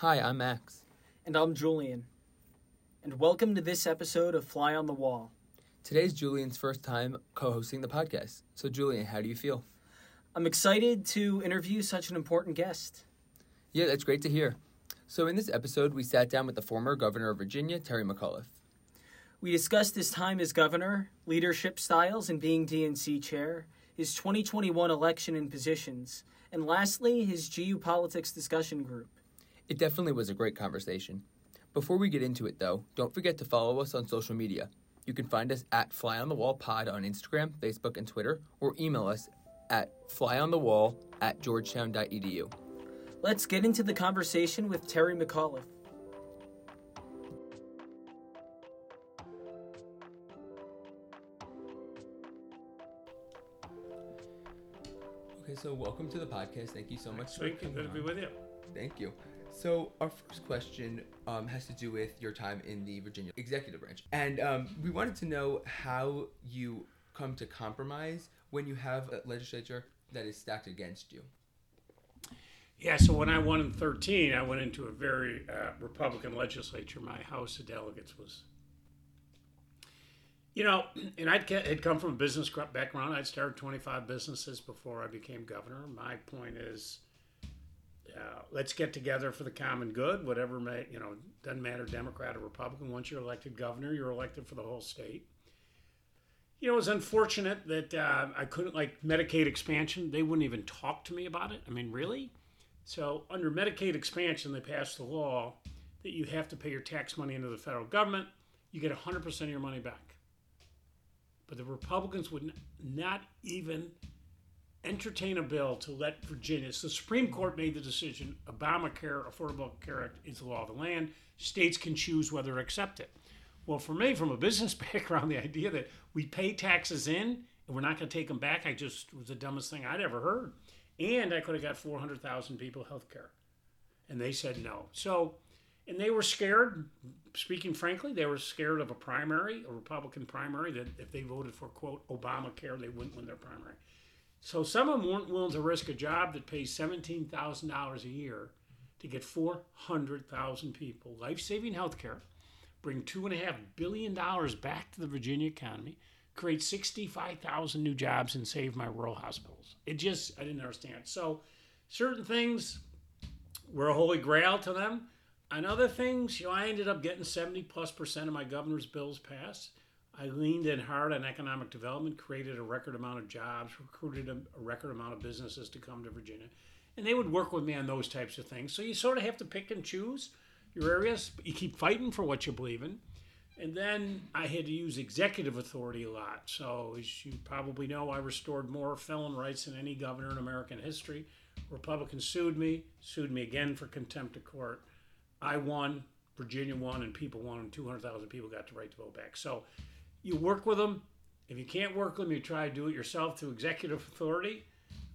Hi, I'm Max. And I'm Julian. And welcome to this episode of Fly on the Wall. Today's Julian's first time co hosting the podcast. So, Julian, how do you feel? I'm excited to interview such an important guest. Yeah, that's great to hear. So, in this episode, we sat down with the former governor of Virginia, Terry McAuliffe. We discussed his time as governor, leadership styles, and being DNC chair, his 2021 election and positions, and lastly, his GU Politics discussion group. It definitely was a great conversation. Before we get into it, though, don't forget to follow us on social media. You can find us at Fly on the Wall Pod on Instagram, Facebook, and Twitter, or email us at flyonthewall at georgetown.edu. Let's get into the conversation with Terry McAuliffe. Okay, so welcome to the podcast. Thank you so much. Thank you. Good to be with you. Thank you. So our first question um, has to do with your time in the Virginia executive branch, and um, we wanted to know how you come to compromise when you have a legislature that is stacked against you. Yeah, so when I won in 13, I went into a very uh, Republican legislature. My House of Delegates was, you know, and I had come from a business background. I'd started 25 businesses before I became governor. My point is, uh, let's get together for the common good, whatever may, you know, doesn't matter Democrat or Republican. Once you're elected governor, you're elected for the whole state. You know, it was unfortunate that uh, I couldn't, like, Medicaid expansion, they wouldn't even talk to me about it. I mean, really? So, under Medicaid expansion, they passed the law that you have to pay your tax money into the federal government. You get 100% of your money back. But the Republicans would not even entertain a bill to let Virginia. So the Supreme Court made the decision Obamacare, Affordable Care Act, is the law of the land. States can choose whether to accept it. Well, for me, from a business background, the idea that we pay taxes in and we're not going to take them back, I just was the dumbest thing I'd ever heard. And I could have got 400,000 people health care. And they said no. So, and they were scared, speaking frankly, they were scared of a primary, a Republican primary, that if they voted for, quote, Obamacare, they wouldn't win their primary. So some of them weren't willing to risk a job that pays $17,000 a year to get 400,000 people life saving health care, bring $2.5 billion back to the Virginia economy, create 65,000 new jobs, and save my rural hospitals. It just, I didn't understand. So certain things were a holy grail to them. And other things, you know, I ended up getting 70 plus percent of my governor's bills passed. I leaned in hard on economic development, created a record amount of jobs, recruited a, a, record amount of businesses to come to Virginia. And they would work with me on those types of things. So you sort of have to pick and choose your areas, but you keep fighting for what you believe in. And then I had to use executive authority a lot. So, as you probably know, I restored more felon rights than any governor in American history. Republicans sued me, sued me again for contempt of court. I won, Virginia won, and people won, and 200,000 people got the right to vote back. So, you work with them. If you can't work with them, you try to do it yourself through executive authority,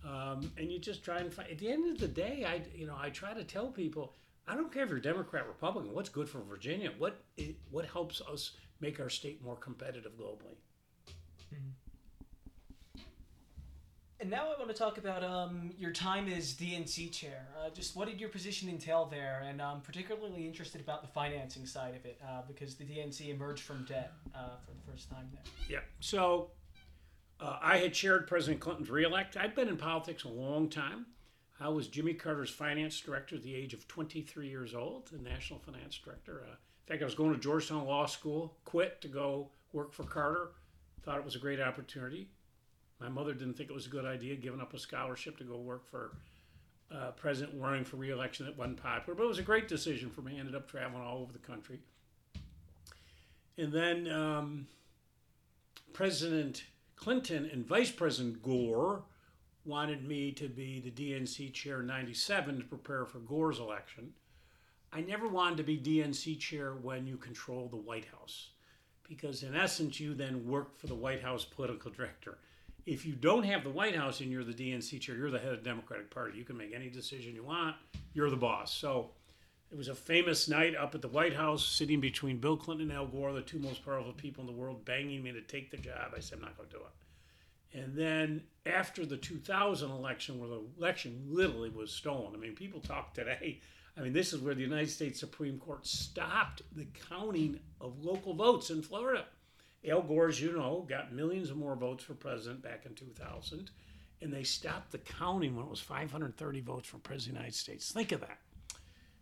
um, and you just try and find. At the end of the day, I you know I try to tell people I don't care if you're Democrat, Republican. What's good for Virginia? What what helps us make our state more competitive globally? Mm-hmm. And now I want to talk about um, your time as DNC chair. Uh, just what did your position entail there? And I'm particularly interested about the financing side of it uh, because the DNC emerged from debt uh, for the first time there. Yeah. So uh, I had chaired President Clinton's reelect. I'd been in politics a long time. I was Jimmy Carter's finance director at the age of 23 years old, the national finance director. Uh, in fact, I was going to Georgetown Law School, quit to go work for Carter. Thought it was a great opportunity my mother didn't think it was a good idea giving up a scholarship to go work for uh, president running for reelection that wasn't popular, but it was a great decision for me. I ended up traveling all over the country. And then um, President Clinton and Vice President Gore wanted me to be the DNC chair in 97 to prepare for Gore's election. I never wanted to be DNC chair when you control the White House, because in essence, you then work for the White House political director if you don't have the White House and you're the DNC chair, you're the head of the Democratic Party. You can make any decision you want. You're the boss. So it was a famous night up at the White House, sitting between Bill Clinton and Al Gore, the two most powerful people in the world, banging me to take the job. I said, I'm not going to do it. And then after the 2000 election, where the election literally was stolen, I mean, people talk today. I mean, this is where the United States Supreme Court stopped the counting of local votes in Florida. Al Gore, as you know, got millions of more votes for president back in 2000, and they stopped the counting when it was 530 votes for president of the United States. Think of that.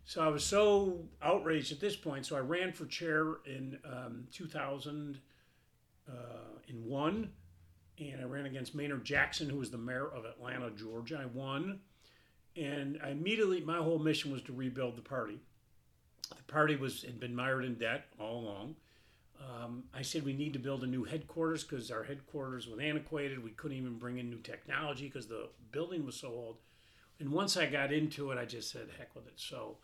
So I was so outraged at this point, so I ran for chair in um, 2001 and I ran against Maynard Jackson, who was the mayor of Atlanta, Georgia. I won, and I immediately my whole mission was to rebuild the party. The party was had been mired in debt all along. Um, I said we need to build a new headquarters because our headquarters was antiquated. We couldn't even bring in new technology because the building was so old. And once I got into it, I just said, heck with it. So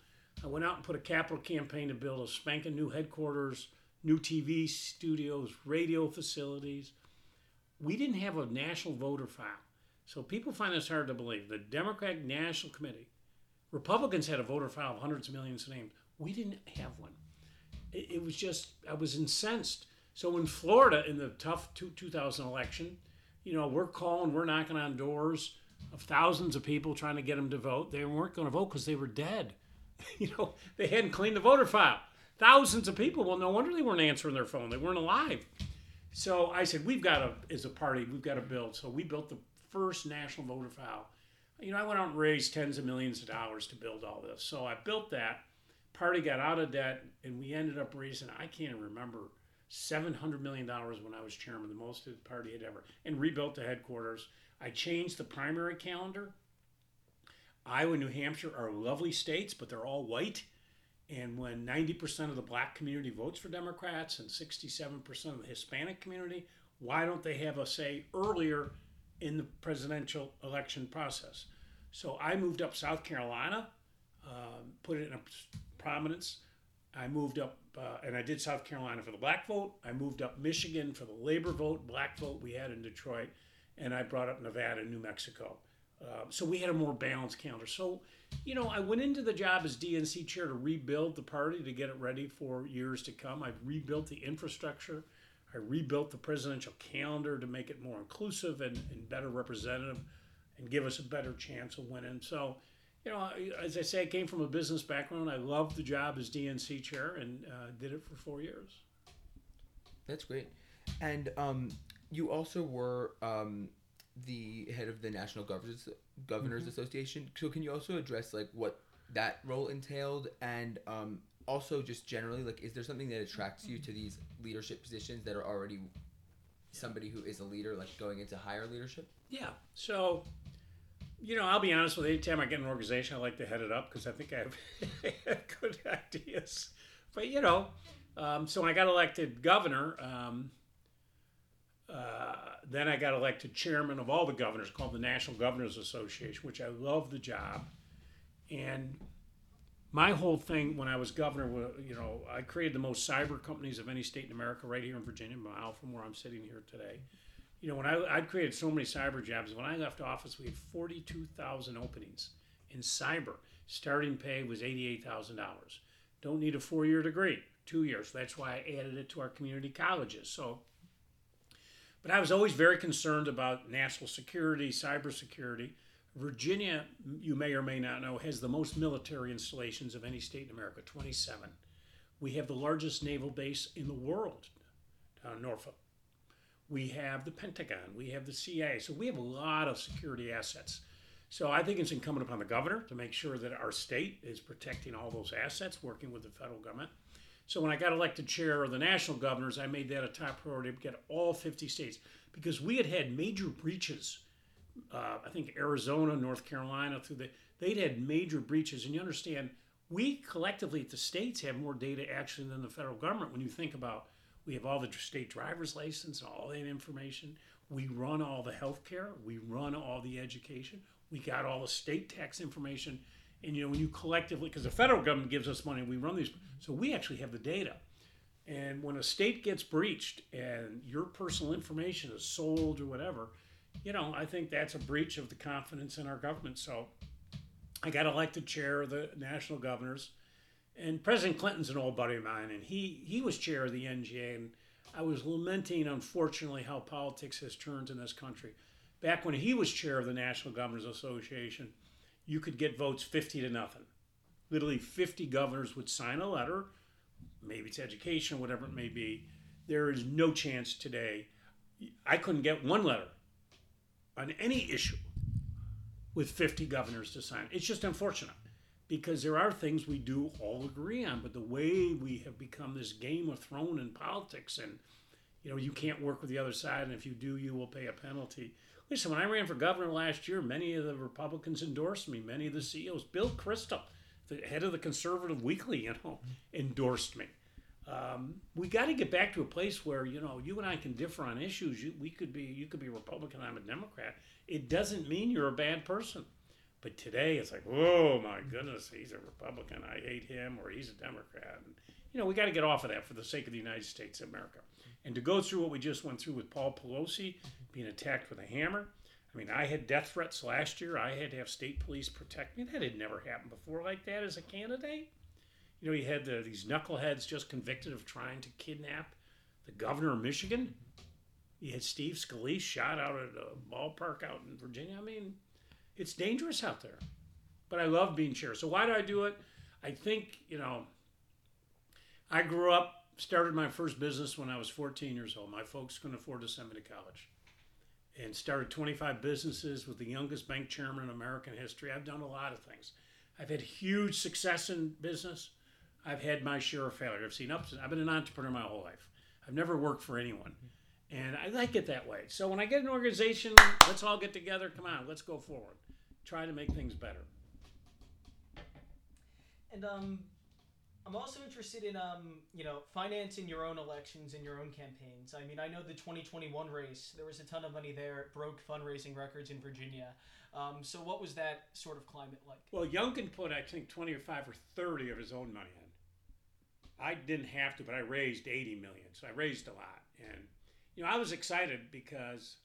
I went out and put a capital campaign to build a spanking new headquarters, new TV studios, radio facilities we didn't have a national voter file. So people find this hard to believe. The Democratic National Committee, Republicans had a voter file of hundreds of millions of names. We didn't have one. It, it was just, I was incensed. So in Florida, in the tough two, 2000 election, you know, we're calling, we're knocking on doors of thousands of people trying to get them to vote. They weren't going to vote because they were dead. you know, they hadn't cleaned the voter file. Thousands of people. Well, no wonder they weren't answering their phone. They weren't alive. So I said, we've got to, as a party, we've got to build. So we built the first national voter file. You know, I went out and raised tens of millions of dollars to build all this. So I built that. Party got out of debt, and we ended up raising, I can't remember, $700 million when I was chairman, the most the party had ever, and rebuilt the headquarters. I changed the primary calendar. Iowa, New Hampshire are lovely states, but they're all white. And when 90% of the black community votes for Democrats and 67% of the Hispanic community, why don't they have a say earlier in the presidential election process? So I moved up South Carolina, uh, put it in a prominence. I moved up, uh, and I did South Carolina for the black vote. I moved up Michigan for the labor vote, black vote we had in Detroit, and I brought up Nevada and New Mexico. Uh, so we had a more balanced calendar. So you know, I went into the job as DNC chair to rebuild the party to get it ready for years to come. I've rebuilt the infrastructure. I rebuilt the presidential calendar to make it more inclusive and, and better representative and give us a better chance of winning. So, you know, as I say, I came from a business background. I loved the job as DNC chair and uh, did it for four years. That's great. And um, you also were um, the head of the National Governors Governors mm-hmm. Association. So can you also address like what that role entailed and um, also just generally like is there something that attracts you to these leadership positions that are already somebody who is a leader like going into higher leadership? Yeah. So you know, I'll be honest with you. Anytime I get an organization, I like to head it up because I think I have good ideas. But you know, um, so when I got elected governor, um, uh, then I got elected chairman of all the governors, called the National Governors Association, which I love the job. And my whole thing when I was governor, you know, I created the most cyber companies of any state in America right here in Virginia, a mile from where I'm sitting here today. You know, when I I'd created so many cyber jobs, when I left office, we had 42,000 openings in cyber. Starting pay was $88,000. Don't need a four-year degree, two years. That's why I added it to our community colleges. So but I was always very concerned about national security, cybersecurity. Virginia, you may or may not know, has the most military installations of any state in America 27. We have the largest naval base in the world down in Norfolk. We have the Pentagon, we have the CIA. So we have a lot of security assets. So I think it's incumbent upon the governor to make sure that our state is protecting all those assets, working with the federal government. So when I got elected chair of the national governors, I made that a top priority to get all 50 states because we had had major breaches. Uh, I think Arizona, North Carolina, through the they'd had major breaches, and you understand we collectively at the states have more data actually than the federal government. When you think about we have all the state driver's license and all that information. We run all the health care. We run all the education. We got all the state tax information. And you know, when you collectively, because the federal government gives us money, we run these, so we actually have the data. And when a state gets breached and your personal information is sold or whatever, you know, I think that's a breach of the confidence in our government. So I got elected chair of the national governors, and President Clinton's an old buddy of mine, and he he was chair of the NGA, and I was lamenting, unfortunately, how politics has turned in this country. Back when he was chair of the National Governors Association, you could get votes 50 to nothing. Literally 50 governors would sign a letter, maybe it's education, whatever it may be. There is no chance today. I couldn't get one letter on any issue with 50 governors to sign. It's just unfortunate because there are things we do all agree on, but the way we have become this game of throne in politics and you know, you can't work with the other side, and if you do, you will pay a penalty. Listen, when I ran for governor last year, many of the Republicans endorsed me. Many of the CEOs, Bill Kristol, the head of the Conservative Weekly, you know, endorsed me. Um, we got to get back to a place where you know you and I can differ on issues. You, we could be, you could be Republican, I'm a Democrat. It doesn't mean you're a bad person. But today it's like, oh my goodness, he's a Republican. I hate him, or he's a Democrat. And, you know, we got to get off of that for the sake of the United States of America. And to go through what we just went through with Paul Pelosi being attacked with a hammer. I mean, I had death threats last year. I had to have state police protect me. That had never happened before like that as a candidate. You know, you had the, these knuckleheads just convicted of trying to kidnap the governor of Michigan. You had Steve Scalise shot out at a ballpark out in Virginia. I mean, it's dangerous out there. But I love being chair. So why do I do it? I think, you know, I grew up, started my first business when I was 14 years old. My folks couldn't afford to send me to college. And started 25 businesses with the youngest bank chairman in American history. I've done a lot of things. I've had huge success in business. I've had my share of failure. I've seen ups. I've been an entrepreneur my whole life. I've never worked for anyone. And I like it that way. So when I get an organization, let's all get together. Come on, let's go forward. Try to make things better. And um, I'm also interested in um, you know, financing your own elections and your own campaigns. I mean, I know the 2021 race. There was a ton of money there. It broke fundraising records in Virginia. Um, so what was that sort of climate like? Well, Youngkin put, I think, 25 or 30 of his own money in. I didn't have to, but I raised 80 million, so I raised a lot. And you know, I was excited because,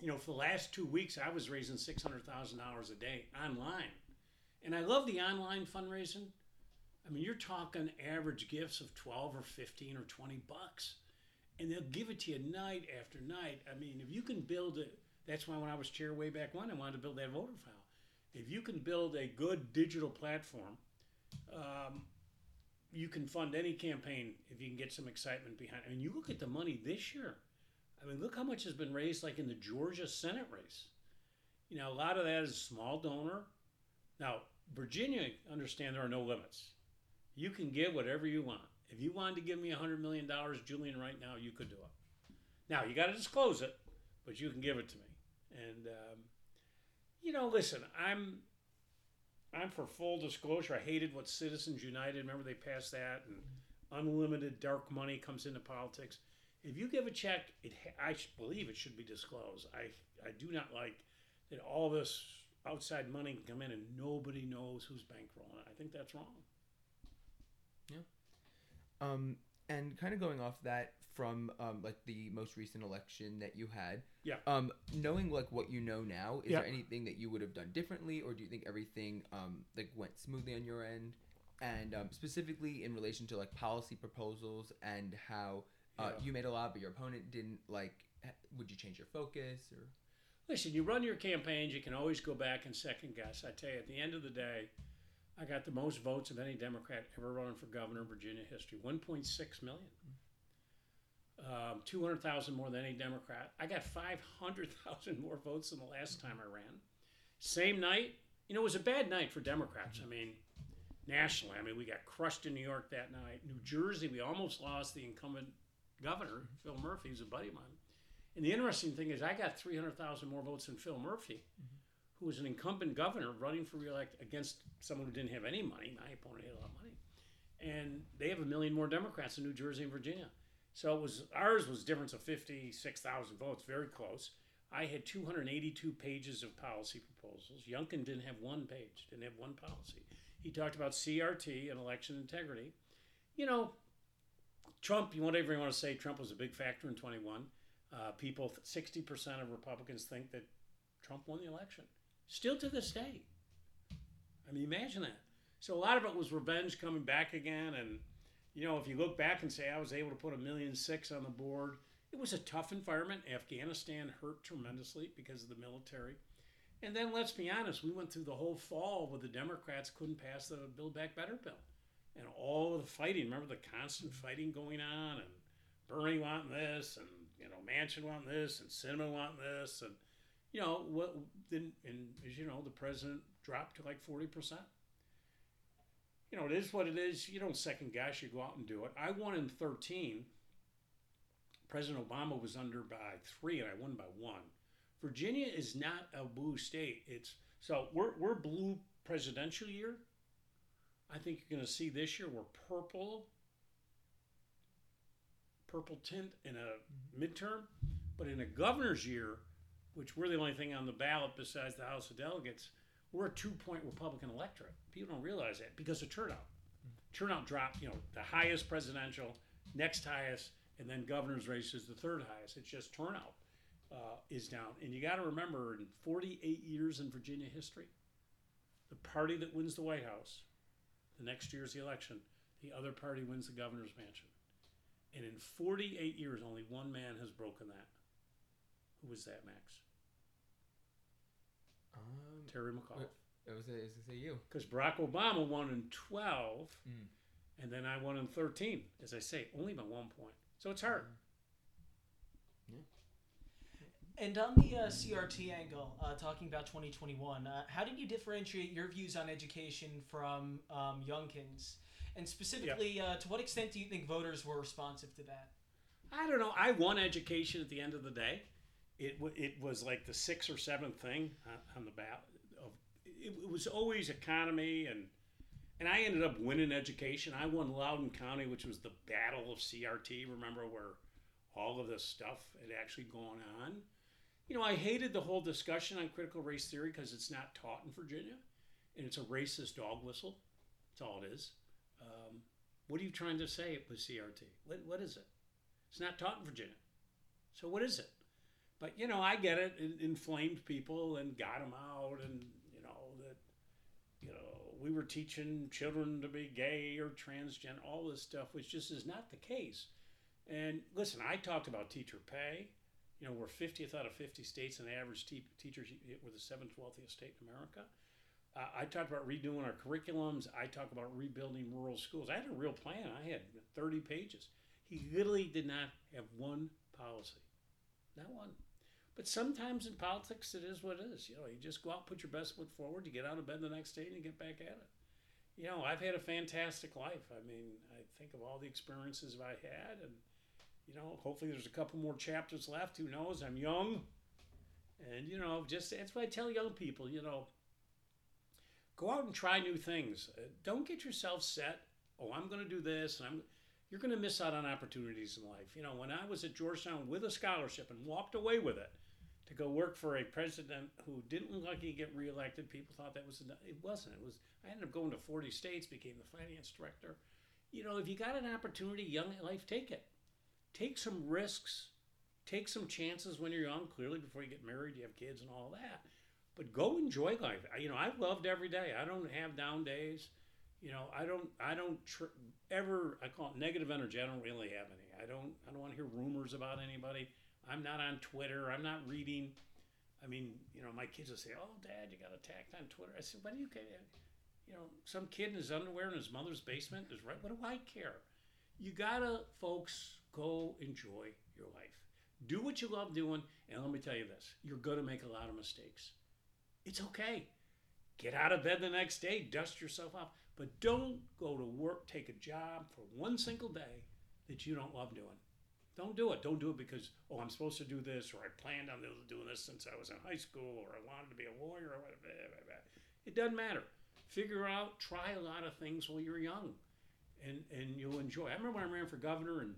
you know, for the last two weeks, I was raising six hundred thousand dollars a day online, and I love the online fundraising. I mean, you're talking average gifts of twelve or fifteen or twenty bucks, and they'll give it to you night after night. I mean, if you can build it, that's why when I was chair way back when, I wanted to build that voter file. If you can build a good digital platform. Um, you can fund any campaign if you can get some excitement behind. it. I mean, you look at the money this year. I mean, look how much has been raised, like in the Georgia Senate race. You know, a lot of that is small donor. Now, Virginia, understand there are no limits. You can give whatever you want. If you wanted to give me $100 million, Julian, right now, you could do it. Now, you got to disclose it, but you can give it to me. And, um, you know, listen, I'm I'm for full disclosure. I hated what Citizens United. Remember they passed that, and unlimited dark money comes into politics. If you give a check, it I believe it should be disclosed. I I do not like that all this outside money can come in and nobody knows who's bankrolling it. I think that's wrong. Yeah. Um, and kind of going off that from um, like the most recent election that you had. Yeah. Um, knowing like what you know now, is Yeah. there anything that you would have done differently, or do you think everything um like went smoothly on your end? And um, specifically in relation to like policy proposals and how uh, Yeah. you made a lot, but your opponent didn't. Like, would you change your focus or? Listen, you run your campaigns, you can always go back and second guess. I tell you, at the end of the day, I got the most votes of any Democrat ever running for governor in Virginia history 1.6 million. Um, 200,000 more than any Democrat. I got 500,000 more votes than the last time I ran. Same night, you know, it was a bad night for Democrats. I mean, nationally, I mean, we got crushed in New York that night. New Jersey, we almost lost the incumbent governor, Phil Murphy, who's a buddy of mine. And the interesting thing is, I got 300,000 more votes than Phil Murphy, mm-hmm. who was an incumbent governor running for reelect against someone who didn't have any money. My opponent had a lot of money. And they have a million more Democrats in New Jersey and Virginia. So it was ours was a difference of 56,000 votes, very close. I had 282 pages of policy proposals. Youngkin didn't have one page, didn't have one policy. He talked about CRT and election integrity. You know, Trump, whatever you want everyone to say, Trump was a big factor in 21. Uh, people, 60% of Republicans think that Trump won the election. Still to this day. I mean, imagine that. So a lot of it was revenge coming back again. And, You know, if you look back and say I was able to put a million six on the board, it was a tough environment. Afghanistan hurt tremendously because of the military. And then let's be honest, we went through the whole fall where the Democrats couldn't pass the Build Back Better bill. And all the fighting, remember the constant fighting going on and Bernie wanting this and you know Manchin wanting this and Sinema wanting this and you know what then and as you know the president dropped to like 40%. You know, it is what it is. You don't second guess, you go out and do it. I won in 13. President Obama was under by three, and I won by one. Virginia is not a blue state. It's so we're we're blue presidential year. I think you're going to see this year we're purple, purple tint in a midterm, but in a governor's year, which we're the only thing on the ballot besides the House of Delegates, we're a two-point Republican electorate. People don't realize that because of turnout. Turnout dropped, you know, the highest presidential, next highest, and then governor's race is the third highest. It's just turnout uh, is down. And you got to remember, in 48 years in Virginia history, the party that wins the White House, the next year's the election, the other party wins the governor's mansion. And in 48 years, only one man has broken that. Who was that, Max? Um, Terry McAuliffe. it was it was you. Because Barack Obama won in 12, Mm. and then I won in 13. As I say, only by one point. So it's hard. And on the uh, CRT angle, uh, talking about 2021, uh, how did you differentiate your views on education from um, Youngkin's? And specifically, uh, to what extent do you think voters were responsive to that? I don't know. I won education at the end of the day. It w- it was like the sixth or seventh thing on, the ballot. Of it, it was always economy and and I ended up winning education. I won Loudoun County, which was the battle of CRT. Remember where all of this stuff had actually gone on. You know, I hated the whole discussion on critical race theory because it's not taught in Virginia, and it's a racist dog whistle. That's all it is. Um, what are you trying to say with CRT? What, what is it? It's not taught in Virginia. So what is it? But you know, I get it. It inflamed people and got them out, and you know that you know we were teaching children to be gay or transgender, all this stuff, which just is not the case. And listen, I talked about teacher pay. You know, we're 50th out of 50 states, and average te- teachers we're the seventh wealthiest state in America. Uh, I talked about redoing our curriculums. I talked about rebuilding rural schools. I had a real plan. I had 30 pages. He literally did not have one policy, not one. But sometimes in politics, it is what it is. You know, you just go out, put your best foot forward, you get out of bed the next day, and you get back at it. You know, I've had a fantastic life. I mean, I think of all the experiences I had, and you know, hopefully there's a couple more chapters left. Who knows? I'm young, and you know, just that's what I tell young people. You know, go out and try new things. Uh, don't get yourself set. Oh, I'm going to do this, and I'm. You're going to miss out on opportunities in life. You know, when I was at Georgetown with a scholarship and walked away with it to go work for a president who didn't look like he'd get reelected, people thought that was. It wasn't. It was. I ended up going to 40 states, became the finance director. You know, if you got an opportunity, young life, take it. Take some risks. Take some chances when you're young. Clearly, before you get married, you have kids and all that. But go enjoy life. You know, I've loved every day. I don't have down days. You know, I don't. I don't tr- ever. I call it negative energy. I don't really have any. I don't. I don't want to hear rumors about anybody. I'm not on Twitter. I'm not reading. I mean, you know, my kids will say, "Oh, Dad, you got attacked on Twitter." I said, "What do you care?" You know, some kid in his underwear in his mother's basement is right. What do I care? You gotta, folks, go enjoy your life. Do what you love doing, and let me tell you this: you're gonna make a lot of mistakes. It's okay. Get out of bed the next day, dust yourself off, but don't go to work, take a job for one single day that you don't love doing. Don't do it. Don't do it because, oh, I'm supposed to do this, or I planned on doing this since I was in high school, or I wanted to be a lawyer, or whatever. It doesn't matter. Figure out, try a lot of things while you're young, and, and you'll enjoy. I remember when I ran for governor in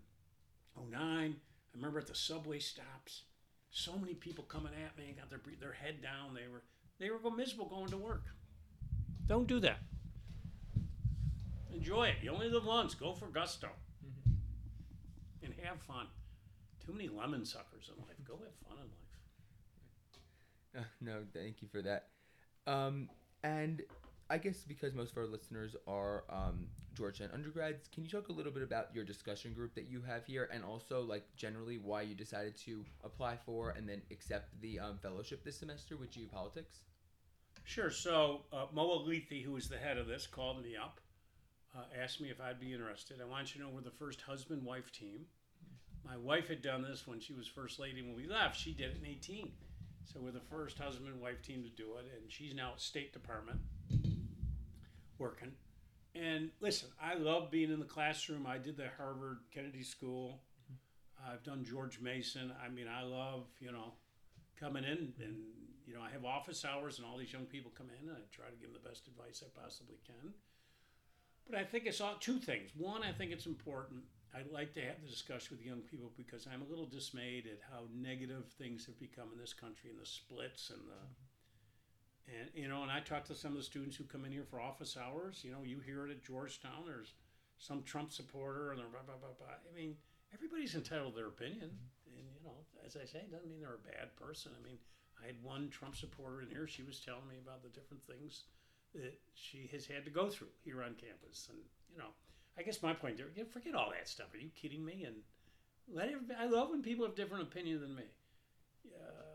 09, I remember at the subway stops, so many people coming at me, and got their, their head down. They were, they were miserable going to work. Don't do that. Enjoy it. You only live once. Go for gusto. And have fun. Too many lemon suckers in life. Go have fun in life. Uh, no, thank you for that. Um, and I guess because most of our listeners are um, Georgetown undergrads, can you talk a little bit about your discussion group that you have here, and also like generally why you decided to apply for and then accept the um, fellowship this semester with GU Politics? Sure. So uh, Mo Elleithee, who is the head of this, called me up, uh, asked me if I'd be interested. I want you to know we're the first husband-wife team. My wife had done this when she was first lady. When we left, she did it in 18. So we're the first husband-wife team to do it, and she's now at State Department working. And listen, I love being in the classroom. I did the Harvard Kennedy School. Mm-hmm. I've done George Mason. I mean, I love you know coming in and you know I have office hours and all these young people come in and I try to give them the best advice I possibly can. But I think it's all two things. One, I think it's important. I'd like to have the discussion with young people because I'm a little dismayed at how negative things have become in this country and the splits and the mm-hmm. And you know, and I talk to some of the students who come in here for office hours. You know, you hear it at Georgetown. There's some Trump supporter, and they're blah blah blah blah. I mean, everybody's entitled to their opinion, and you know, as I say, it doesn't mean they're a bad person. I mean, I had one Trump supporter in here. She was telling me about the different things that she has had to go through here on campus, and you know, I guess my point there, you know, forget all that stuff. Are you kidding me? And let everybody, I love when people have different opinion than me. Uh,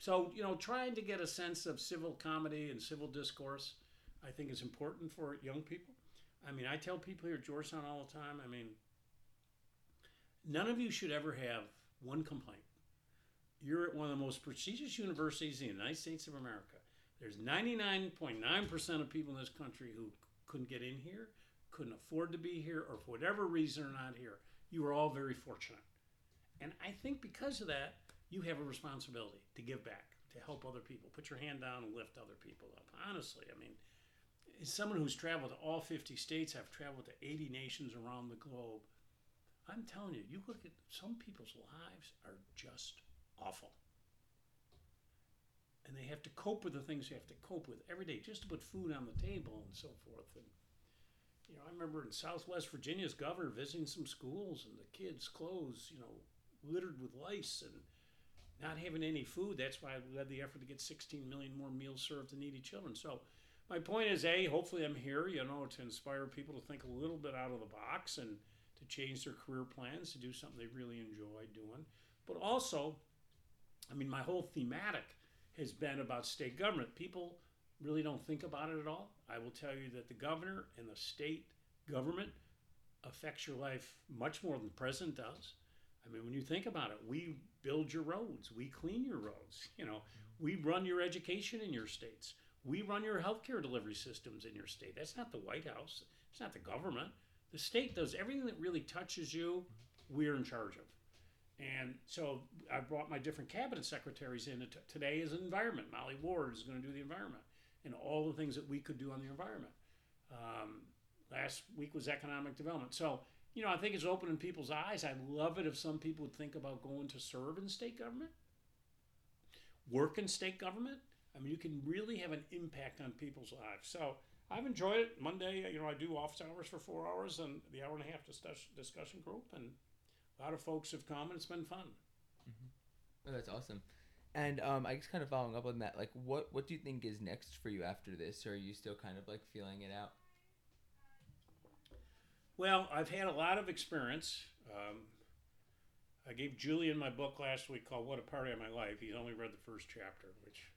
so you know, trying to get a sense of civil comedy and civil discourse, I think is important for young people. I mean, I tell people here at Georgetown all the time. I mean, none of you should ever have one complaint. You're at one of the most prestigious universities in the United States of America. There's 99.9% of people in this country who couldn't get in here, couldn't afford to be here, or for whatever reason are not here. You are all very fortunate. And I think because of that, you have a responsibility to give back, to help other people. Put your hand down and lift other people up. Honestly, I mean, as someone who's traveled to all 50 states, I've traveled to 80 nations around the globe. I'm telling you, you look at some people's lives are just awful. And they have to cope with the things they have to cope with every day just to put food on the table and so forth. And, you know, I remember in Southwest Virginia's governor visiting some schools and the kids' clothes, you know, littered with lice and not having any food. That's why I led the effort to get 16 million more meals served to needy children. So, my point is, a hopefully I'm here, you know, to inspire people to think a little bit out of the box and to change their career plans to do something they really enjoy doing. But also, I mean, my whole thematic has been about state government. People really don't think about it at all. I will tell you that the governor and the state government affects your life much more than the president does. I mean, when you think about it, we build your roads, we clean your roads, you know, we run your education in your states, we run your healthcare delivery systems in your state. That's not the White House, it's not the government. The state does everything that really touches you, we're in charge of. And so I brought my different cabinet secretaries in. Today is environment. Molly Ward is going to do the environment and all the things that we could do on the environment. Um, last week was economic development. So you know, I think it's opening people's eyes. I love it if some people would think about going to serve in state government, work in state government. I mean, you can really have an impact on people's lives. So I've enjoyed it. Monday, you know, I do office hours for four hours and the hour and a half discussion group, and a lot of folks have come, and it's been fun. Mm-hmm. Oh, that's awesome. And um, I guess kind of following up on that, like, what what do you think is next for you after this? Or are you still kind of like feeling it out? Well, I've had a lot of experience. Um, I gave Julian my book last week called What a Party of My Life. He's only read the first chapter, which,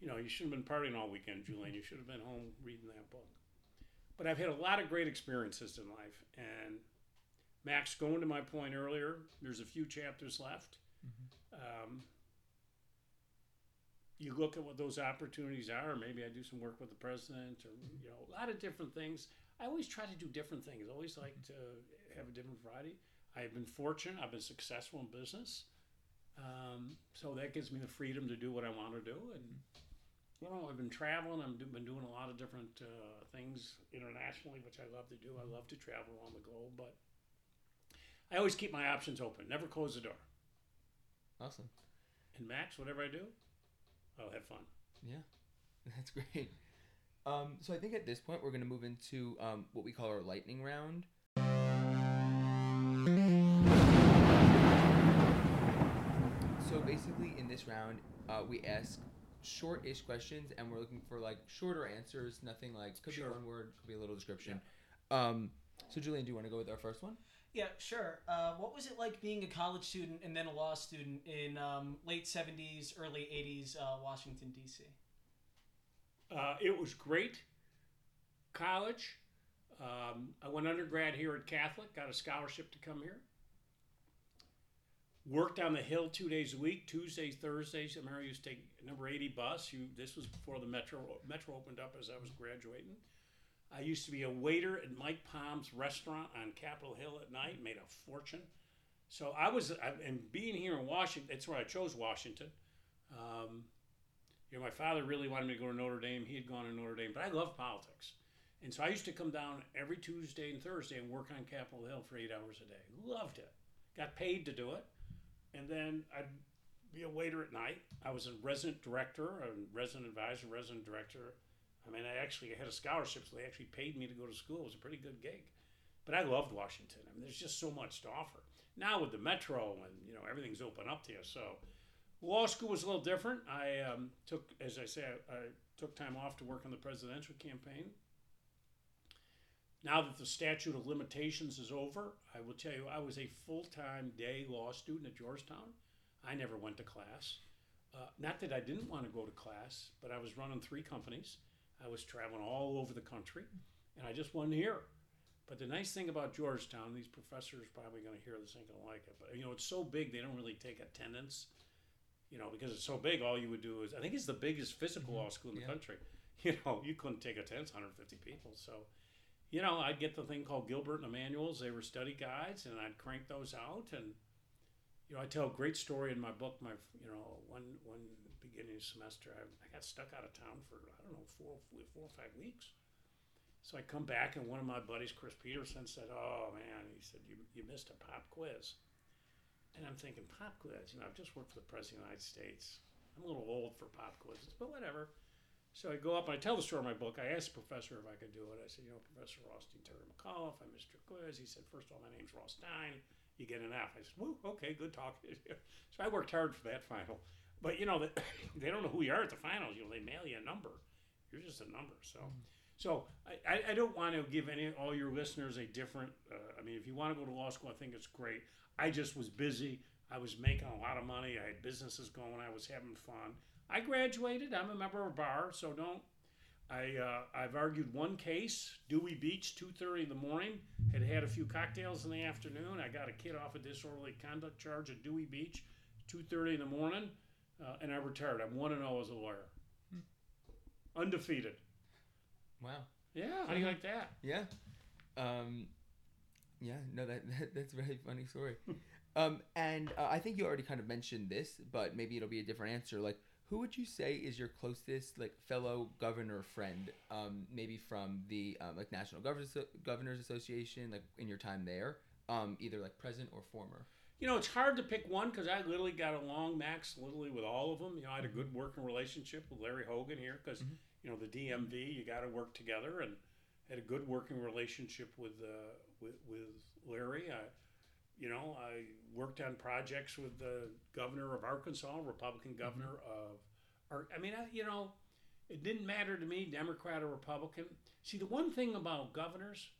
you know, you shouldn't have been partying all weekend, Julian. You should have been home reading that book. But I've had a lot of great experiences in life. And Max, going to my point earlier, there's a few chapters left. Mm-hmm. Um, you look at what those opportunities are. Maybe I do some work with the president, or you know, a lot of different things. I always try to do different things. I always like to have a different variety. I've been fortunate. I've been successful in business, um, so that gives me the freedom to do what I want to do. And you know, I've been traveling. I've been doing a lot of different uh, things internationally, which I love to do. I love to travel around the globe, but I always keep my options open. Never close the door. Awesome. And Max, whatever I do, I'll have fun. Yeah, that's great. Um, so I think at this point we're going to move into um, what we call our lightning round. So basically, in this round, uh, we ask short-ish questions, and we're looking for like shorter answers. Nothing like could Sure. be one word, could be a little description. Um, so Julian, do you want to go with our first one? Yeah, sure. Uh, what was it like being a college student and then a law student in um, late 70s, early 80s uh, Washington, D.C.? Uh, it was great. College. Um, I went undergrad here at Catholic, got a scholarship to come here. Worked on the Hill two days a week, Tuesdays, Thursdays. I remember I used to take number 80 bus. You, this was before the Metro Metro opened up as I was graduating. I used to be a waiter at Mike Palm's restaurant on Capitol Hill at night, made a fortune. So I was, I, and being here in Washington, that's where I chose Washington. Um, you know, my father really wanted me to go to Notre Dame. He had gone to Notre Dame, but I love politics. And so I used to come down every Tuesday and Thursday and work on Capitol Hill for eight hours a day. Loved it. Got paid to do it. And then I'd be a waiter at night. I was a resident director, a resident advisor, resident director. I mean, I actually had a scholarship, so they actually paid me to go to school. It was a pretty good gig. But I loved Washington. I mean, there's just so much to offer. Now with the metro and, you know, everything's open up to you. So law school was a little different. I um, took, as I say, I, I took time off to work on the presidential campaign. Now that the statute of limitations is over, I will tell you, I was a full time day law student at Georgetown. I never went to class. Uh, not that I didn't want to go to class, but I was running three companies. I was traveling all over the country, and I just wasn't here. But the nice thing about Georgetown, these professors probably going to hear this ain't going to like it, but you know, it's so big they don't really take attendance. You know, because it's so big, all you would do is I think it's the biggest physical mm-hmm. law school in the Yeah. country. You know, you couldn't take attendance, 150 people. So, you know, I'd get the thing called Gilbert and Emanuel's. They were study guides, and I'd crank those out. And you know, I tell a great story in my book. My, you know, one one beginning semester, I, I got stuck out of town for I don't know four four or five weeks. So I come back, and one of my buddies, Chris Peterson, said, "Oh man," he said, "you you missed a pop quiz." And I'm thinking, pop quiz. You know, I've just worked for the president of the United States. I'm a little old for pop quizzes, but whatever. So I go up and I tell the story of my book. I asked the professor if I could do it. I said, you know, Professor Rothstein Terry McAuliffe, I missed your quiz. He said, first of all, my name's Ross Stein. You get an F. I said, woo, okay, good you. So I worked hard for that final. But, you know, they don't know who you are at the finals. You know, they mail you a number. You're just a number. So, mm. So I, I- don't want to give any all your listeners a different. Uh, I mean, if you want to go to law school, I think it's great. I just was busy. I was making a lot of money. I had businesses going. I was having fun. I graduated. I'm a member of a bar, so don't. I uh, I've argued one case, Dewey Beach, two thirty in the morning. Had had a few cocktails in the afternoon. I got a kid off a disorderly conduct charge at Dewey Beach, two thirty in the morning, uh, and I retired. I'm one and zero as a lawyer, undefeated. Wow. Yeah, how do you like that? Yeah. Um, yeah. No, that, that that's a very funny story. um, and uh, I think you already kind of mentioned this, but maybe it'll be a different answer. Like, who would you say is your closest like fellow governor friend? Um, maybe from the um, like National Governors Governors Association, like in your time there. Um, either like present or former. You know, it's hard to pick one because I literally got along, Max, literally with all of them. You know, I had a good working relationship with Larry Hogan here because, Mhm. You know, the DMV, mm-hmm. you got to work together, and had a good working relationship with uh, with, with Larry. I, you know, I worked on projects with the governor of Arkansas, Republican mm-hmm. governor of, Ar- I mean, I, you know, it didn't matter to me, Democrat or Republican. See, the one thing about governors,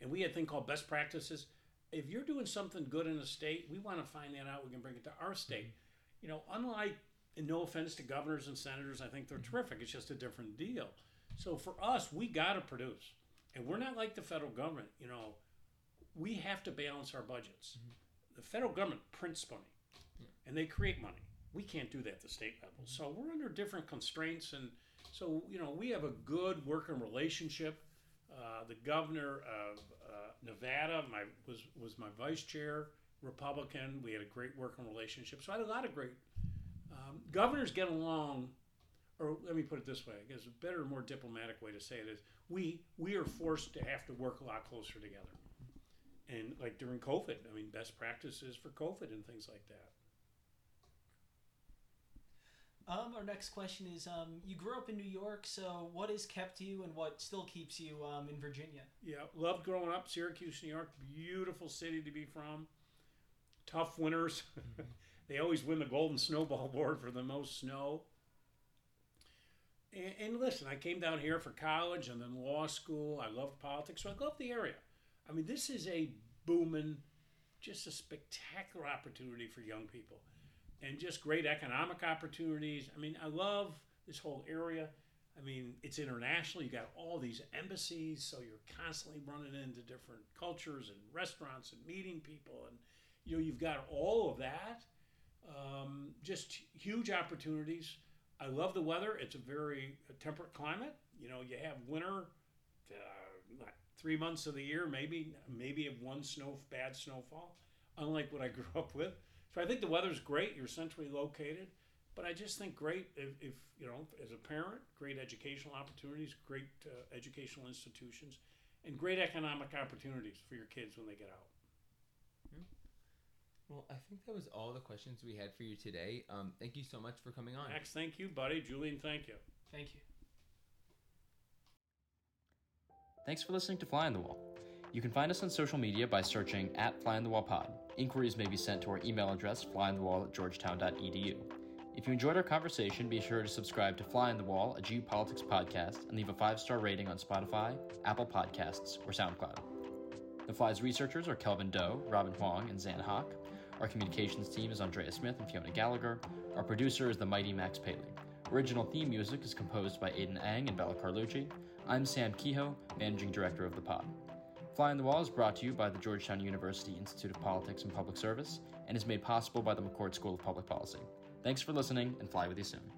and we had a thing called best practices if you're doing something good in a state, we want to find that out. We can bring it to our state. Mm-hmm. You know, unlike, and no offense to governors and senators, I think they're terrific. It's just a different deal. So for us, we got to produce, and we're not like the federal government. You know, we have to balance our budgets. The federal government prints money, and they create money. We can't do that at the state level. So we're under different constraints, and so you know, we have a good working relationship. Uh, the governor of uh, Nevada my, was was my vice chair, Republican. We had a great working relationship. So I had a lot of great um, governors get along. Or let me put it this way: I guess a better, more diplomatic way to say it is we we are forced to have to work a lot closer together. And like during COVID, I mean, best practices for COVID and things like that. Um, our next question is um, you grew up in New York, so what has kept you and what still keeps you um, in Virginia? Yeah, loved growing up. Syracuse, New York, beautiful city to be from. Tough winters. they always win the Golden Snowball Award for the most snow. And, and listen, I came down here for college and then law school. I loved politics, so I love the area. I mean, this is a booming, just a spectacular opportunity for young people, and just great economic opportunities. I mean, I love this whole area. I mean, it's international. You got all these embassies, so you're constantly running into different cultures and restaurants and meeting people, and you know you've got all of that. Um, just huge opportunities. I love the weather. It's a very temperate climate. You know, you have winter, uh, three months of the year, maybe maybe one snow bad snowfall, unlike what I grew up with. So I think the weather's great. You're centrally located. But I just think great if, if you know, as a parent, great educational opportunities, great uh, educational institutions, and great economic opportunities for your kids when they get out. Well, I think that was all the questions we had for you today. Um, thank you so much for coming on. Max, thank you, buddy. Julian, thank you. Thank you. Thanks for listening to Fly on the Wall. You can find us on social media by searching at Fly on the Wall Pod. Inquiries may be sent to our email address, flyonthewall at georgetown.edu. If you enjoyed our conversation, be sure to subscribe to Fly on the Wall, a GU Politics podcast, and leave a five star rating on Spotify, Apple Podcasts, or SoundCloud. The Fly's researchers are Kelvin Doe, Robin Huang, and Zan Hock. Our communications team is Andrea Smith and Fiona Gallagher. Our producer is the mighty Max Paley. Original theme music is composed by Aidan Ang and Bella Carlucci. I'm Sam Kehoe, Managing Director of the pod. Fly on the Wall is brought to you by the Georgetown University Institute of Politics and Public Service and is made possible by the McCourt School of Public Policy. Thanks for listening and fly with you soon.